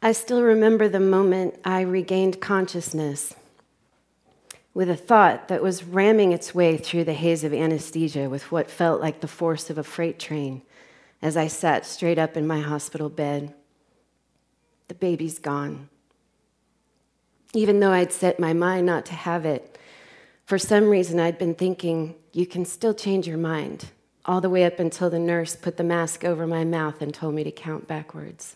I still remember the moment I regained consciousness with a thought that was ramming its way through the haze of anesthesia with what felt like the force of a freight train as I sat straight up in my hospital bed. The baby's gone. Even though I'd set my mind not to have it, for some reason I'd been thinking, you can still change your mind, all the way up until the nurse put the mask over my mouth and told me to count backwards.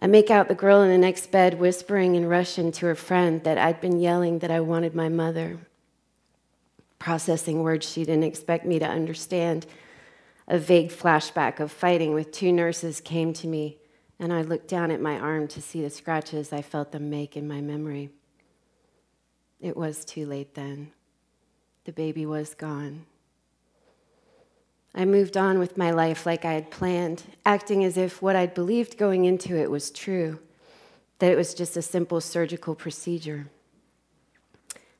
I make out the girl in the next bed whispering in Russian to her friend that I'd been yelling that I wanted my mother. Processing words she didn't expect me to understand, a vague flashback of fighting with two nurses came to me, and I looked down at my arm to see the scratches I felt them make in my memory. It was too late then. The baby was gone. I moved on with my life like I had planned, acting as if what I'd believed going into it was true, that it was just a simple surgical procedure.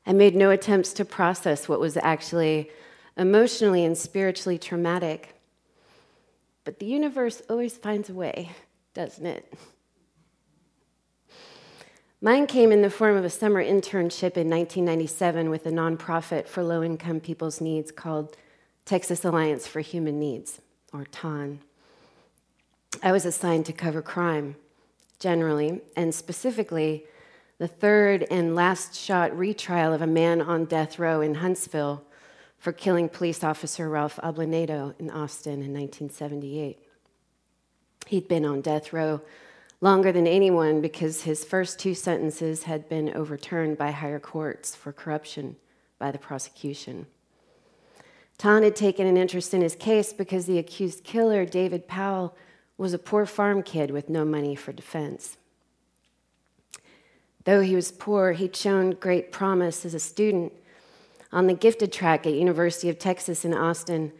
I made no attempts to process what was actually emotionally and spiritually traumatic. But the universe always finds a way, doesn't it? Mine came in the form of a summer internship in 1997 with a nonprofit for low income people's needs called Texas Alliance for Human Needs, or TAN. I was assigned to cover crime generally, and specifically the third and last shot retrial of a man on death row in Huntsville for killing police officer Ralph Ablanedo in Austin in 1978. He'd been on death row longer than anyone because his first two sentences had been overturned by higher courts for corruption by the prosecution. Tan had taken an interest in his case because the accused killer, David Powell, was a poor farm kid with no money for defense. Though he was poor, he'd shown great promise as a student. On the gifted track at University of Texas in Austin,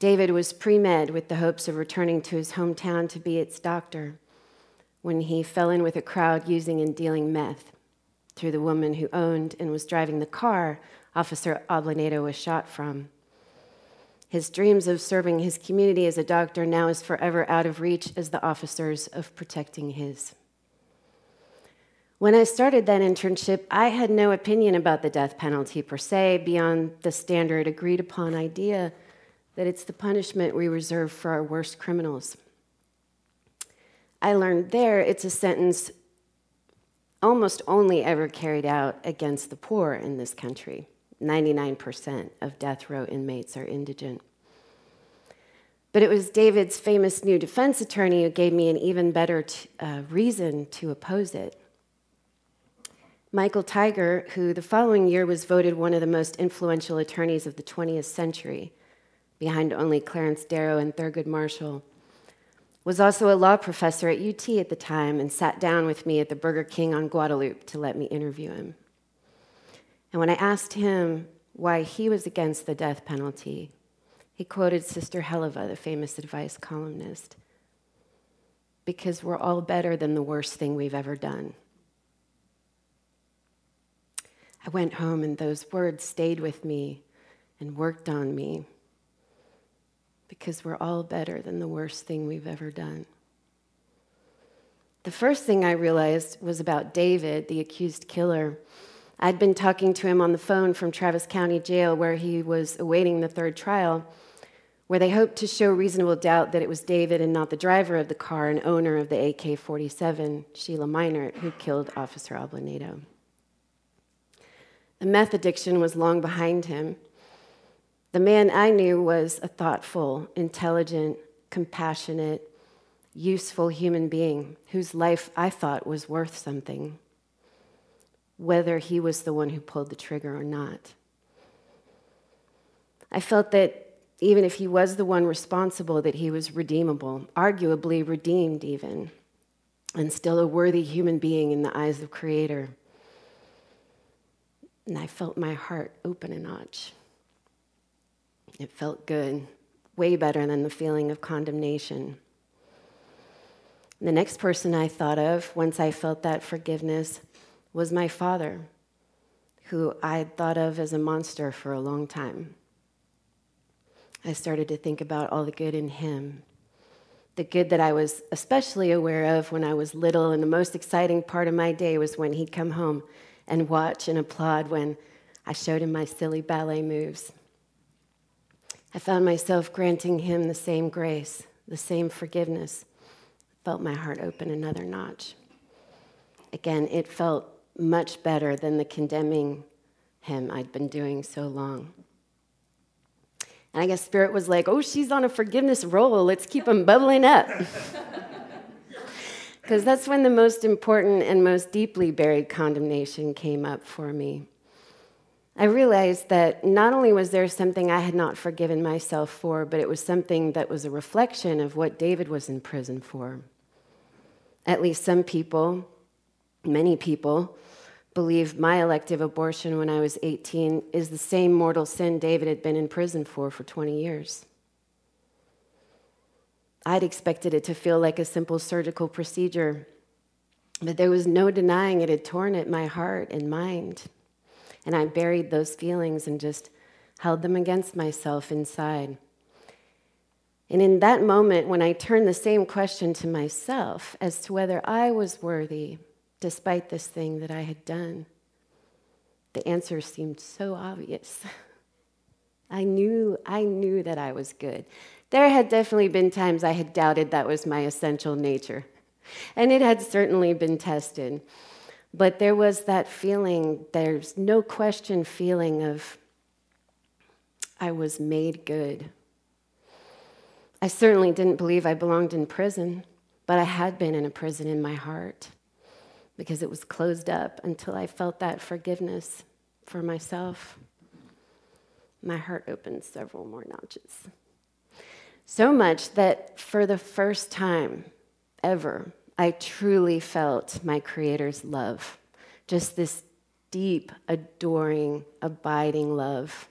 David was pre-med with the hopes of returning to his hometown to be its doctor when he fell in with a crowd using and dealing meth. Through the woman who owned and was driving the car Officer Ablanedo was shot from. His dreams of serving his community as a doctor now is forever out of reach as the officers of protecting his. When I started that internship, I had no opinion about the death penalty per se, beyond the standard agreed upon idea that it's the punishment we reserve for our worst criminals. I learned there it's a sentence almost only ever carried out against the poor in this country. 99% of death row inmates are indigent. But it was David's famous new defense attorney who gave me an even better t- uh, reason to oppose it. Michael Tigar, who the following year was voted one of the most influential attorneys of the 20th century, behind only Clarence Darrow and Thurgood Marshall, was also a law professor at UT at the time and sat down with me at the Burger King on Guadalupe to let me interview him. And when I asked him why he was against the death penalty, he quoted Sister Heleva, the famous advice columnist because we're all better than the worst thing we've ever done. I went home and those words stayed with me and worked on me because we're all better than the worst thing we've ever done. The first thing I realized was about David, the accused killer. I'd been talking to him on the phone from Travis County Jail, where he was awaiting the third trial, where they hoped to show reasonable doubt that it was David and not the driver of the car and owner of the AK 47, Sheila Meinert, who killed Officer Ablanedo. The meth addiction was long behind him. The man I knew was a thoughtful, intelligent, compassionate, useful human being whose life I thought was worth something whether he was the one who pulled the trigger or not. I felt that even if he was the one responsible, that he was redeemable, arguably redeemed even, and still a worthy human being in the eyes of Creator. And I felt my heart open a notch. It felt good, way better than the feeling of condemnation. The next person I thought of, once I felt that forgiveness, was my father, who I thought of as a monster for a long time. I started to think about all the good in him, The good that I was especially aware of when I was little, and the most exciting part of my day was when he'd come home and watch and applaud when I showed him my silly ballet moves. I found myself granting him the same grace, the same forgiveness. Felt my heart open another notch. Again, it felt much better than the condemning him I'd been doing so long. And I guess Spirit was like, oh, she's on a forgiveness roll. Let's keep them bubbling up. Because that's when the most important and most deeply buried condemnation came up for me. I realized that not only was there something I had not forgiven myself for, but it was something that was a reflection of what David was in prison for. At least some people, many people, believe my elective abortion when I was 18 is the same mortal sin David had been in prison for for 20 years. I'd expected it to feel like a simple surgical procedure, but there was no denying it had torn at my heart and mind. And I buried those feelings and just held them against myself inside. And in that moment, when I turned the same question to myself as to whether I was worthy, despite this thing that I had done, the answer seemed so obvious. I knew, I knew that I was good. There had definitely been times I had doubted that was my essential nature, and it had certainly been tested. But there was that feeling, there's no question feeling of, I was made good. I certainly didn't believe I belonged in prison, but I had been in a prison in my heart because it was closed up until I felt that forgiveness for myself. My heart opened several more notches. So much that for the first time ever, I truly felt my Creator's love. Just this deep, adoring, abiding love.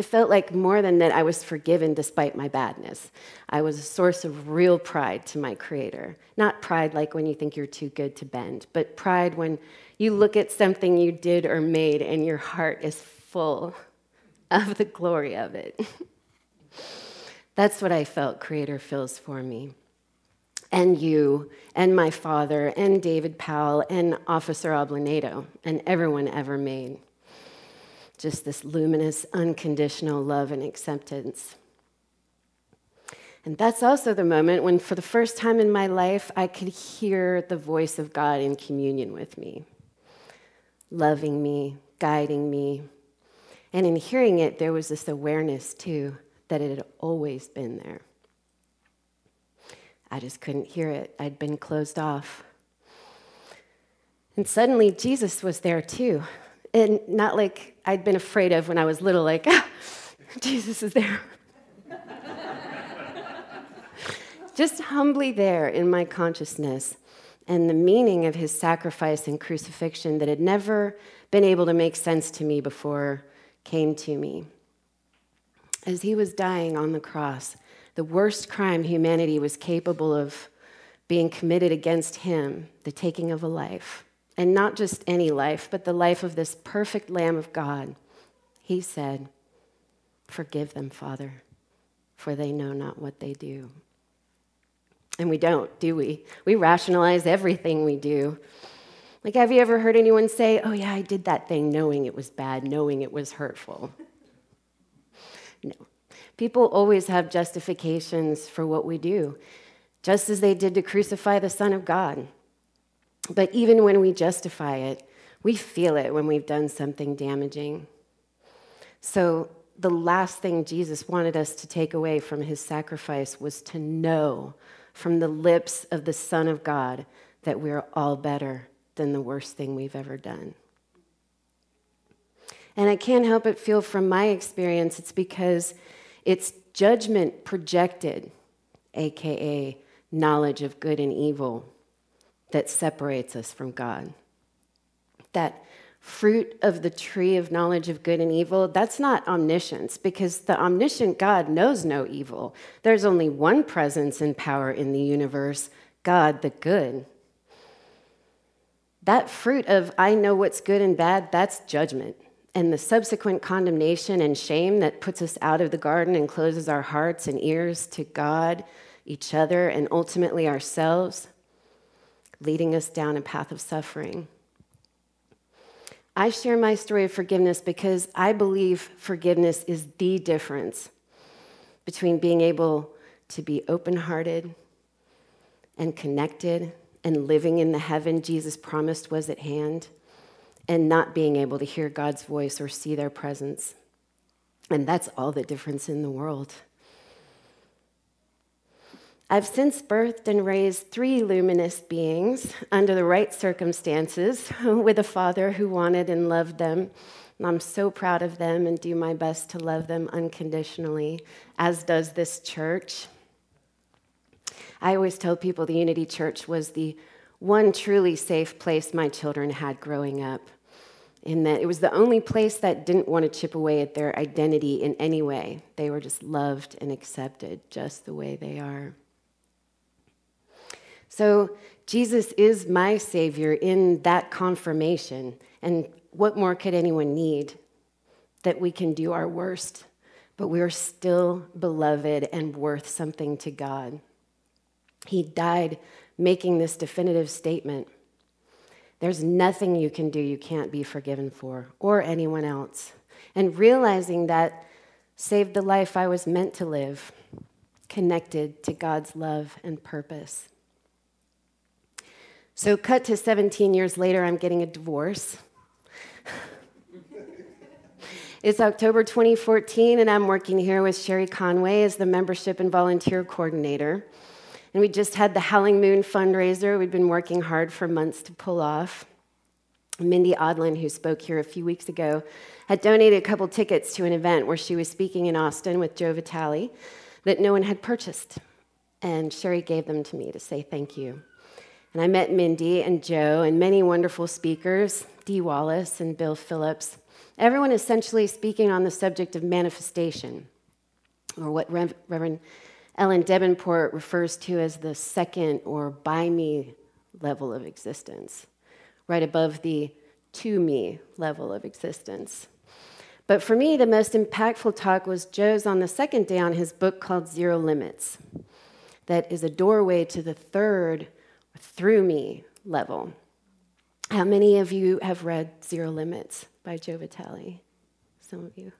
It felt like more than that I was forgiven despite my badness. I was a source of real pride to my Creator. Not pride like when you think you're too good to bend, but pride when you look at something you did or made and your heart is full of the glory of it. That's what I felt Creator feels for me and you and my father and David Powell and Officer Ablanedo and everyone ever made. Just this luminous, unconditional love and acceptance. And that's also the moment when, for the first time in my life, I could hear the voice of God in communion with me, loving me, guiding me. And in hearing it, there was this awareness, too, that it had always been there. I just couldn't hear it. I'd been closed off. And suddenly Jesus was there too. And not like I'd been afraid of when I was little, like, ah, Jesus is there. just humbly there in my consciousness and the meaning of his sacrifice and crucifixion that had never been able to make sense to me before came to me. As he was dying on the cross, the worst crime humanity was capable of being committed against him, the taking of a life. And not just any life, but the life of this perfect Lamb of God. He said, Forgive them, Father, for they know not what they do. And we don't, do we? We rationalize everything we do. Like, have you ever heard anyone say, Oh, yeah, I did that thing knowing it was bad, knowing it was hurtful? No. People always have justifications for what we do, just as they did to crucify the Son of God. But even when we justify it, we feel it when we've done something damaging. So, the last thing Jesus wanted us to take away from his sacrifice was to know from the lips of the Son of God that we're all better than the worst thing we've ever done. And I can't help but feel from my experience, it's because it's judgment projected, aka knowledge of good and evil, that separates us from God. That fruit of the tree of knowledge of good and evil, that's not omniscience because the omniscient God knows no evil. There's only one presence and power in the universe God the good. That fruit of I know what's good and bad, that's judgment and the subsequent condemnation and shame that puts us out of the garden and closes our hearts and ears to God each other, and ultimately ourselves, leading us down a path of suffering. I share my story of forgiveness because I believe forgiveness is the difference between being able to be open hearted and connected and living in the heaven Jesus promised was at hand and not being able to hear God's voice or see their presence. And that's all the difference in the world. I've since birthed and raised three luminous beings under the right circumstances with a father who wanted and loved them. And I'm so proud of them and do my best to love them unconditionally, as does this church. I always tell people the Unity Church was the one truly safe place my children had growing up, in that it was the only place that didn't want to chip away at their identity in any way. They were just loved and accepted just the way they are. So, Jesus is my Savior in that confirmation. And what more could anyone need? That we can do our worst, but we are still beloved and worth something to God. He died making this definitive statement. There's nothing you can do you can't be forgiven for, or anyone else. And realizing that saved the life I was meant to live, connected to God's love and purpose. So, cut to 17 years later, I'm getting a divorce. it's October 2014, and I'm working here with Sherry Conway as the membership and volunteer coordinator. And we just had the Howling Moon fundraiser we'd been working hard for months to pull off. Mindy Audlin, who spoke here a few weeks ago, had donated a couple tickets to an event where she was speaking in Austin with Joe Vitale that no one had purchased. And Sherry gave them to me to say thank you. And I met Mindy and Joe and many wonderful speakers, Dee Wallace and Bill Phillips, everyone essentially speaking on the subject of manifestation, or what Reverend Ellen Debenport refers to as the second or by me level of existence, right above the to me level of existence. But for me, the most impactful talk was Joe's on the second day on his book called Zero Limits, that is a doorway to the third through me level. How many of you have read Zero Limits by Joe Vitale? Some of you.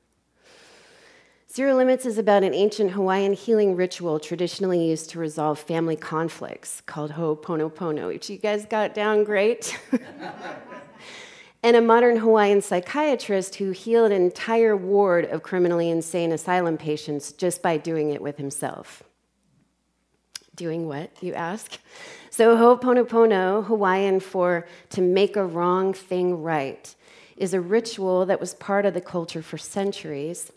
Zero Limits is about an ancient Hawaiian healing ritual traditionally used to resolve family conflicts called Ho'oponopono, which you guys got down great. and a modern Hawaiian psychiatrist who healed an entire ward of criminally insane asylum patients just by doing it with himself. Doing what, you ask? So, Ho'oponopono, Hawaiian for to make a wrong thing right, is a ritual that was part of the culture for centuries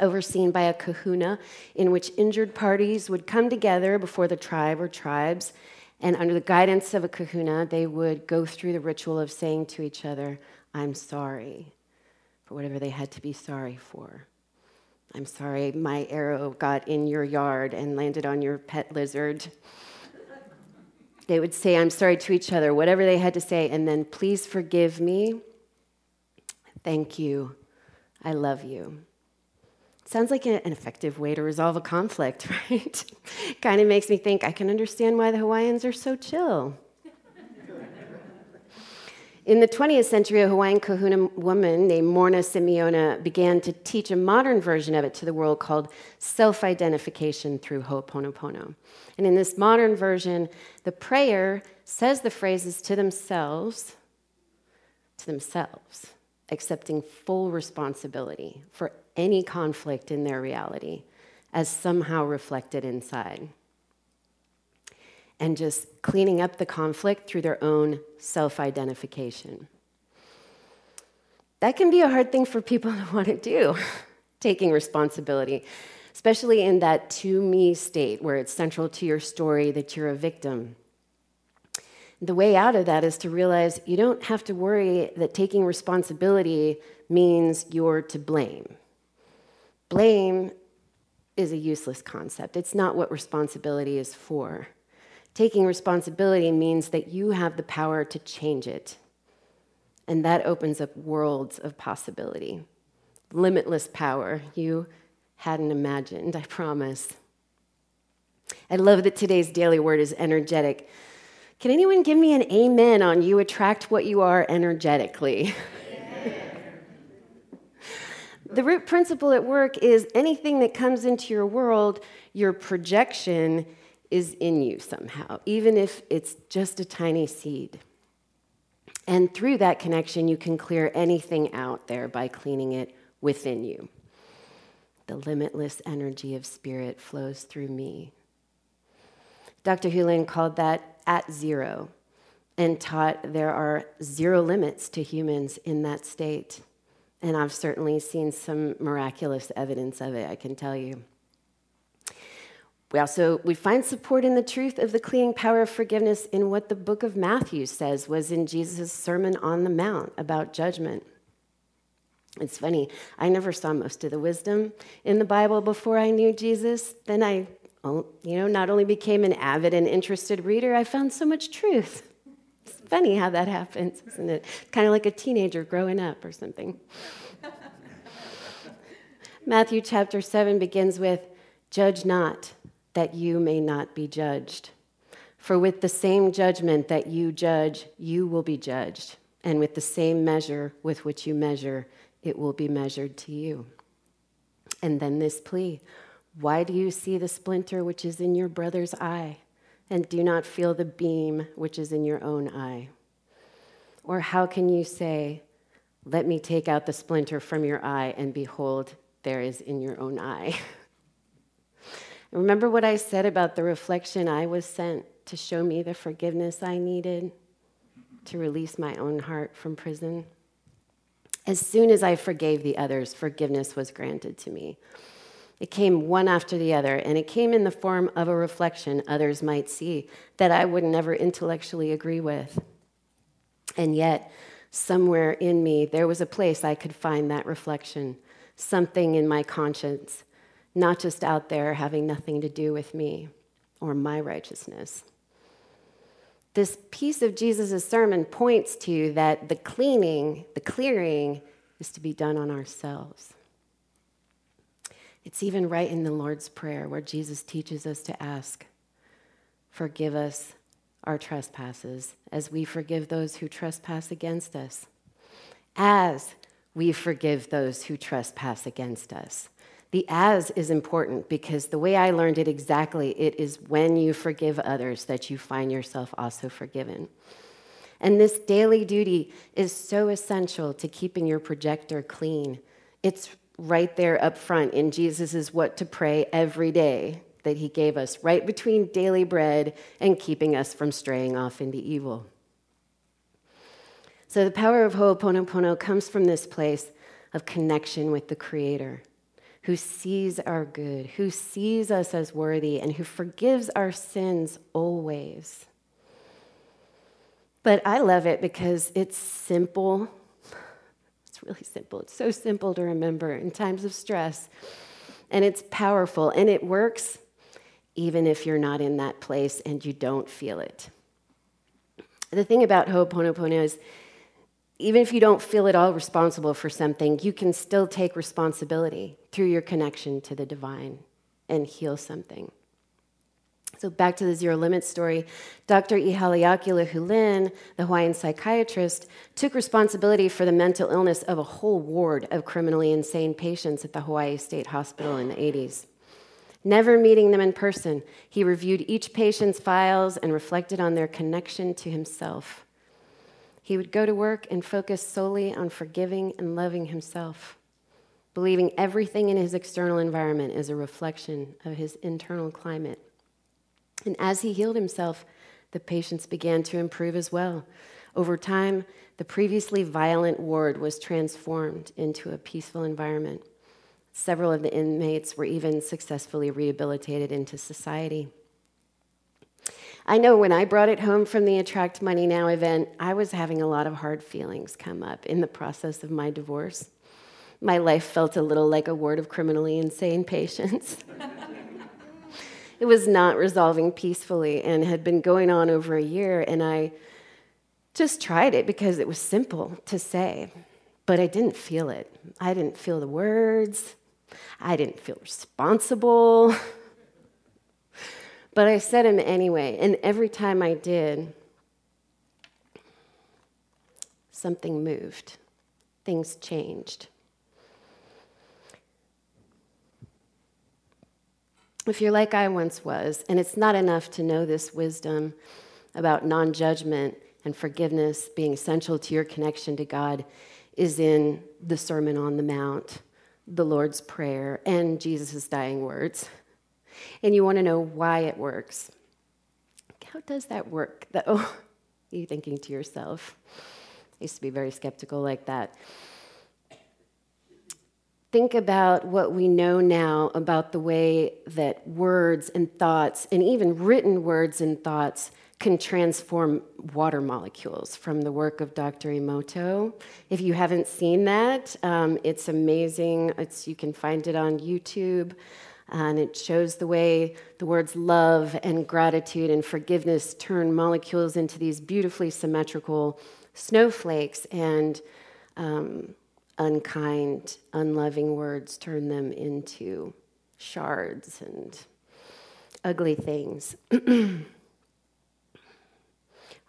overseen by a kahuna, in which injured parties would come together before the tribe or tribes, and under the guidance of a kahuna, they would go through the ritual of saying to each other, I'm sorry for whatever they had to be sorry for. I'm sorry my arrow got in your yard and landed on your pet lizard. they would say, I'm sorry to each other, whatever they had to say, and then, please forgive me. Thank you. I love you. Sounds like an effective way to resolve a conflict, right? kind of makes me think I can understand why the Hawaiians are so chill. In the 20th century, a Hawaiian kahuna woman named Morrnah Simeona began to teach a modern version of it to the world called self identification through Ho'oponopono. And in this modern version, the prayer says the phrases to themselves, to themselves, accepting full responsibility for any conflict in their reality as somehow reflected inside. And just cleaning up the conflict through their own self identification. That can be a hard thing for people to want to do, taking responsibility, especially in that to me state where it's central to your story that you're a victim. The way out of that is to realize you don't have to worry that taking responsibility means you're to blame. Blame is a useless concept. It's not what responsibility is for. Taking responsibility means that you have the power to change it. And that opens up worlds of possibility. Limitless power you hadn't imagined, I promise. I love that today's daily word is energetic. Can anyone give me an amen on you attract what you are energetically? the root principle at work is anything that comes into your world, your projection is in you somehow, even if it's just a tiny seed. And through that connection, you can clear anything out there by cleaning it within you. The limitless energy of spirit flows through me. Dr. Hew Len called that at zero and taught there are zero limits to humans in that state. And I've certainly seen some miraculous evidence of it, I can tell you. We also we find support in the truth of the cleaning power of forgiveness in what the book of Matthew says was in Jesus' Sermon on the Mount about judgment. It's funny, I never saw most of the wisdom in the Bible before I knew Jesus. Then I, oh, you know, not only became an avid and interested reader, I found so much truth. It's funny how that happens, isn't it? Kind of like a teenager growing up or something. Matthew chapter 7 begins with Judge not, that you may not be judged. For with the same judgment that you judge, you will be judged. And with the same measure with which you measure, it will be measured to you. And then this plea Why do you see the splinter which is in your brother's eye, and do not feel the beam which is in your own eye? Or how can you say, Let me take out the splinter from your eye, and behold, there is in your own eye? Remember what I said about the reflection I was sent to show me the forgiveness I needed to release my own heart from prison? As soon as I forgave the others, forgiveness was granted to me. It came one after the other, and it came in the form of a reflection others might see that I would never intellectually agree with. And yet, somewhere in me, there was a place I could find that reflection, something in my conscience, not just out there having nothing to do with me or my righteousness. This piece of Jesus' sermon points to that the cleaning, the clearing, is to be done on ourselves. It's even right in the Lord's Prayer where Jesus teaches us to ask, Forgive us our trespasses as we forgive those who trespass against us, as we forgive those who trespass against us. The as is important because the way I learned it exactly, it is when you forgive others that you find yourself also forgiven. And this daily duty is so essential to keeping your projector clean. It's right there up front in Jesus' what to pray every day that he gave us, right between daily bread and keeping us from straying off into evil. So the power of Ho'oponopono comes from this place of connection with the Creator who sees our good, who sees us as worthy, and who forgives our sins always. But I love it because it's simple. It's really simple. It's so simple to remember in times of stress. And it's powerful and it works even if you're not in that place and you don't feel it. The thing about Ho'oponopono is even if you don't feel at all responsible for something, you can still take responsibility through your connection to the divine and heal something. So, back to the zero limit story, Dr. Ihaleakala Hew Len, the Hawaiian psychiatrist, took responsibility for the mental illness of a whole ward of criminally insane patients at the Hawaii State Hospital in the 80s. Never meeting them in person, he reviewed each patient's files and reflected on their connection to himself. He would go to work and focus solely on forgiving and loving himself, believing everything in his external environment is a reflection of his internal climate. And as he healed himself, the patients began to improve as well. Over time, the previously violent ward was transformed into a peaceful environment. Several of the inmates were even successfully rehabilitated into society. I know when I brought it home from the Attract Money Now event, I was having a lot of hard feelings come up in the process of my divorce. My life felt a little like a ward of criminally insane patients. it was not resolving peacefully and had been going on over a year, and I just tried it because it was simple to say, but I didn't feel it. I didn't feel the words, I didn't feel responsible. But I said them anyway, and every time I did, something moved, things changed. If you're like I once was, and it's not enough to know this wisdom about non judgment and forgiveness being essential to your connection to God, is in the Sermon on the Mount, the Lord's Prayer, and Jesus' dying words. And you want to know why it works. How does that work? Though, you thinking to yourself. I used to be very skeptical like that. Think about what we know now about the way that words and thoughts, and even written words and thoughts, can transform water molecules from the work of Dr. Emoto. If you haven't seen that, um, it's amazing. It's, you can find it on YouTube. And it shows the way the words love and gratitude and forgiveness turn molecules into these beautifully symmetrical snowflakes and um, unkind, unloving words turn them into shards and ugly things.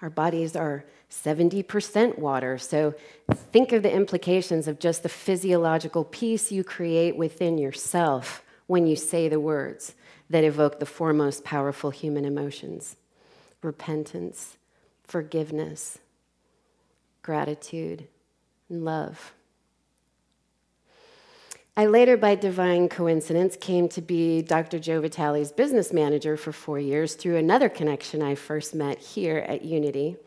Our bodies are 70% water, so think of the implications of just the physiological peace you create within yourself when you say the words that evoke the four most powerful human emotions repentance, forgiveness, gratitude, and love. I later, by divine coincidence, came to be Dr. Joe Vitale's business manager for four years through another connection I first met here at Unity.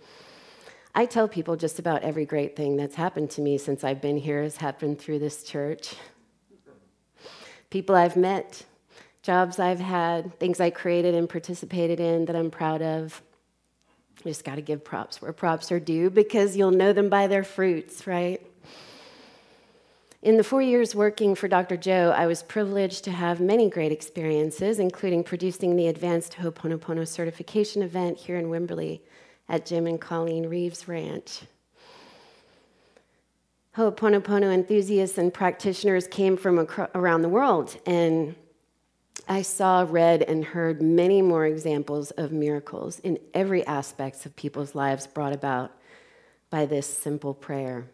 I tell people just about every great thing that's happened to me since I've been here has happened through this church. People I've met, jobs I've had, things I created and participated in that I'm proud of. You just got to give props where props are due because you'll know them by their fruits, right? In the four years working for Dr. Joe, I was privileged to have many great experiences, including producing the Advanced Ho'oponopono certification event here in Wimberley at Jim and Colleen Reeves Ranch. Ho'oponopono enthusiasts and practitioners came from around the world, and I saw, read, and heard many more examples of miracles in every aspect of people's lives brought about by this simple prayer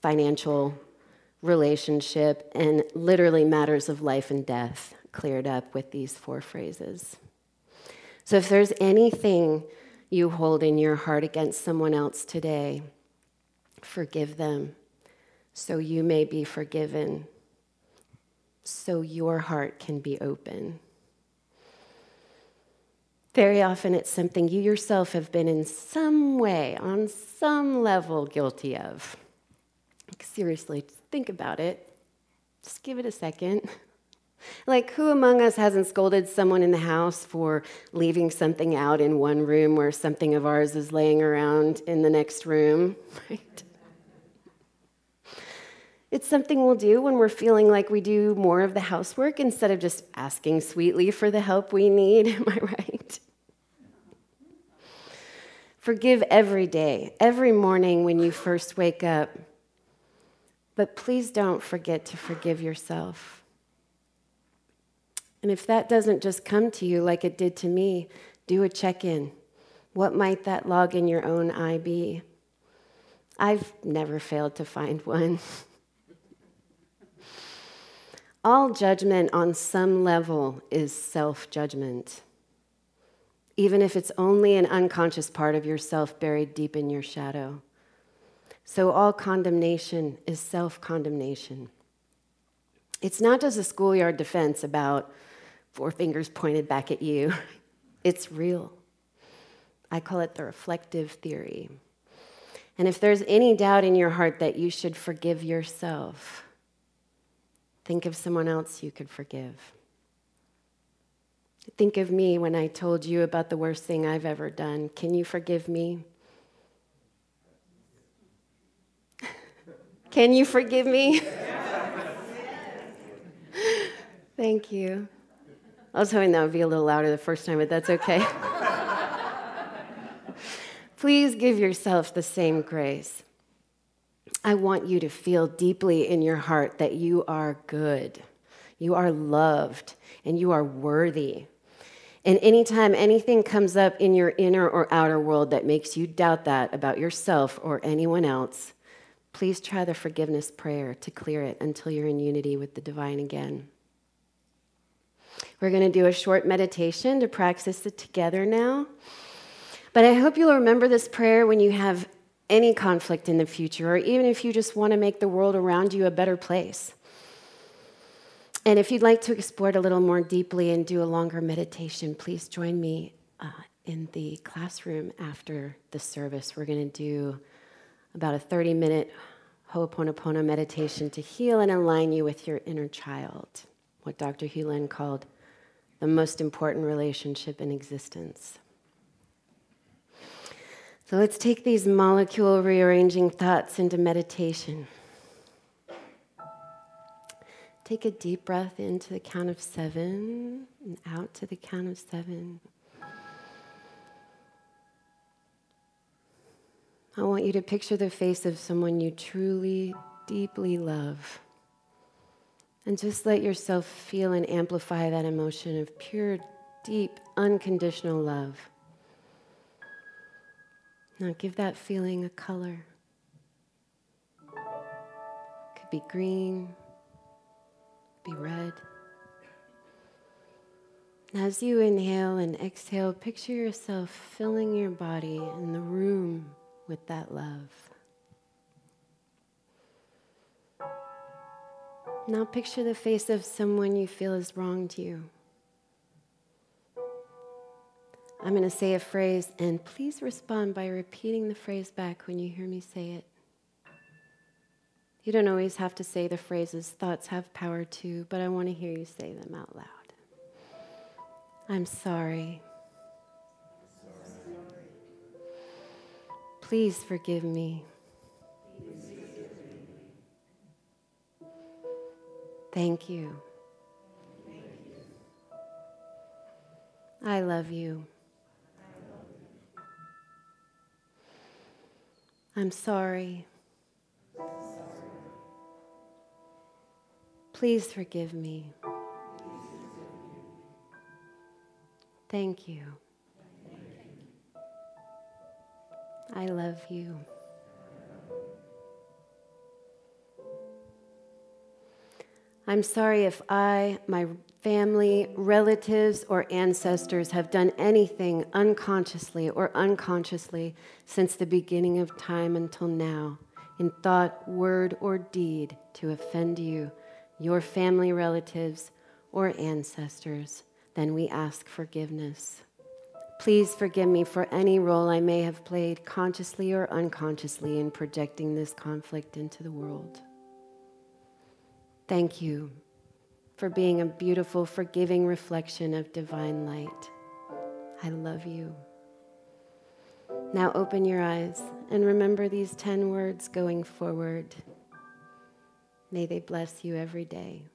financial, relationship, and literally matters of life and death cleared up with these four phrases. So if there's anything you hold in your heart against someone else today, forgive them so you may be forgiven so your heart can be open. Very often, it's something you yourself have been in some way, on some level, guilty of. Seriously, think about it. Just give it a second. Like, who among us hasn't scolded someone in the house for leaving something out in one room where something of ours is laying around in the next room? Right? It's something we'll do when we're feeling like we do more of the housework instead of just asking sweetly for the help we need. Am I right? Forgive every day, every morning when you first wake up. But please don't forget to forgive yourself. And if that doesn't just come to you like it did to me, do a check in. What might that log in your own eye be? I've never failed to find one. All judgment on some level is self judgment, even if it's only an unconscious part of yourself buried deep in your shadow. So, all condemnation is self condemnation. It's not just a schoolyard defense about four fingers pointed back at you, it's real. I call it the reflective theory. And if there's any doubt in your heart that you should forgive yourself, Think of someone else you could forgive. Think of me when I told you about the worst thing I've ever done. Can you forgive me? Can you forgive me? Thank you. I was hoping that would be a little louder the first time, but that's okay. Please give yourself the same grace. I want you to feel deeply in your heart that you are good, you are loved, and you are worthy. And anytime anything comes up in your inner or outer world that makes you doubt that about yourself or anyone else, please try the forgiveness prayer to clear it until you're in unity with the divine again. We're going to do a short meditation to practice it together now. But I hope you'll remember this prayer when you have any conflict in the future, or even if you just want to make the world around you a better place. And if you'd like to explore it a little more deeply and do a longer meditation, please join me uh, in the classroom after the service. We're going to do about a 30 minute Ho'oponopono meditation to heal and align you with your inner child, what Dr. Hew Len called the most important relationship in existence. So let's take these molecule rearranging thoughts into meditation. Take a deep breath into the count of seven and out to the count of seven. I want you to picture the face of someone you truly, deeply love. And just let yourself feel and amplify that emotion of pure, deep, unconditional love. Now give that feeling a color. Could be green, be red. As you inhale and exhale, picture yourself filling your body and the room with that love. Now picture the face of someone you feel has wronged you. I'm going to say a phrase, and please respond by repeating the phrase back when you hear me say it. You don't always have to say the phrases, thoughts have power too, but I want to hear you say them out loud. I'm sorry. Please forgive me. Thank you. I love you. I'm sorry. Please forgive me. Thank you. I love you. I'm sorry if I, my family, relatives, or ancestors have done anything unconsciously or unconsciously since the beginning of time until now, in thought, word, or deed, to offend you your family relatives, or ancestors, then we ask forgiveness. Please forgive me for any role I may have played, consciously or unconsciously, in projecting this conflict into the world. Thank you for being a beautiful, forgiving reflection of divine light. I love you. Now open your eyes and remember these 10 words going forward. May they bless you every day.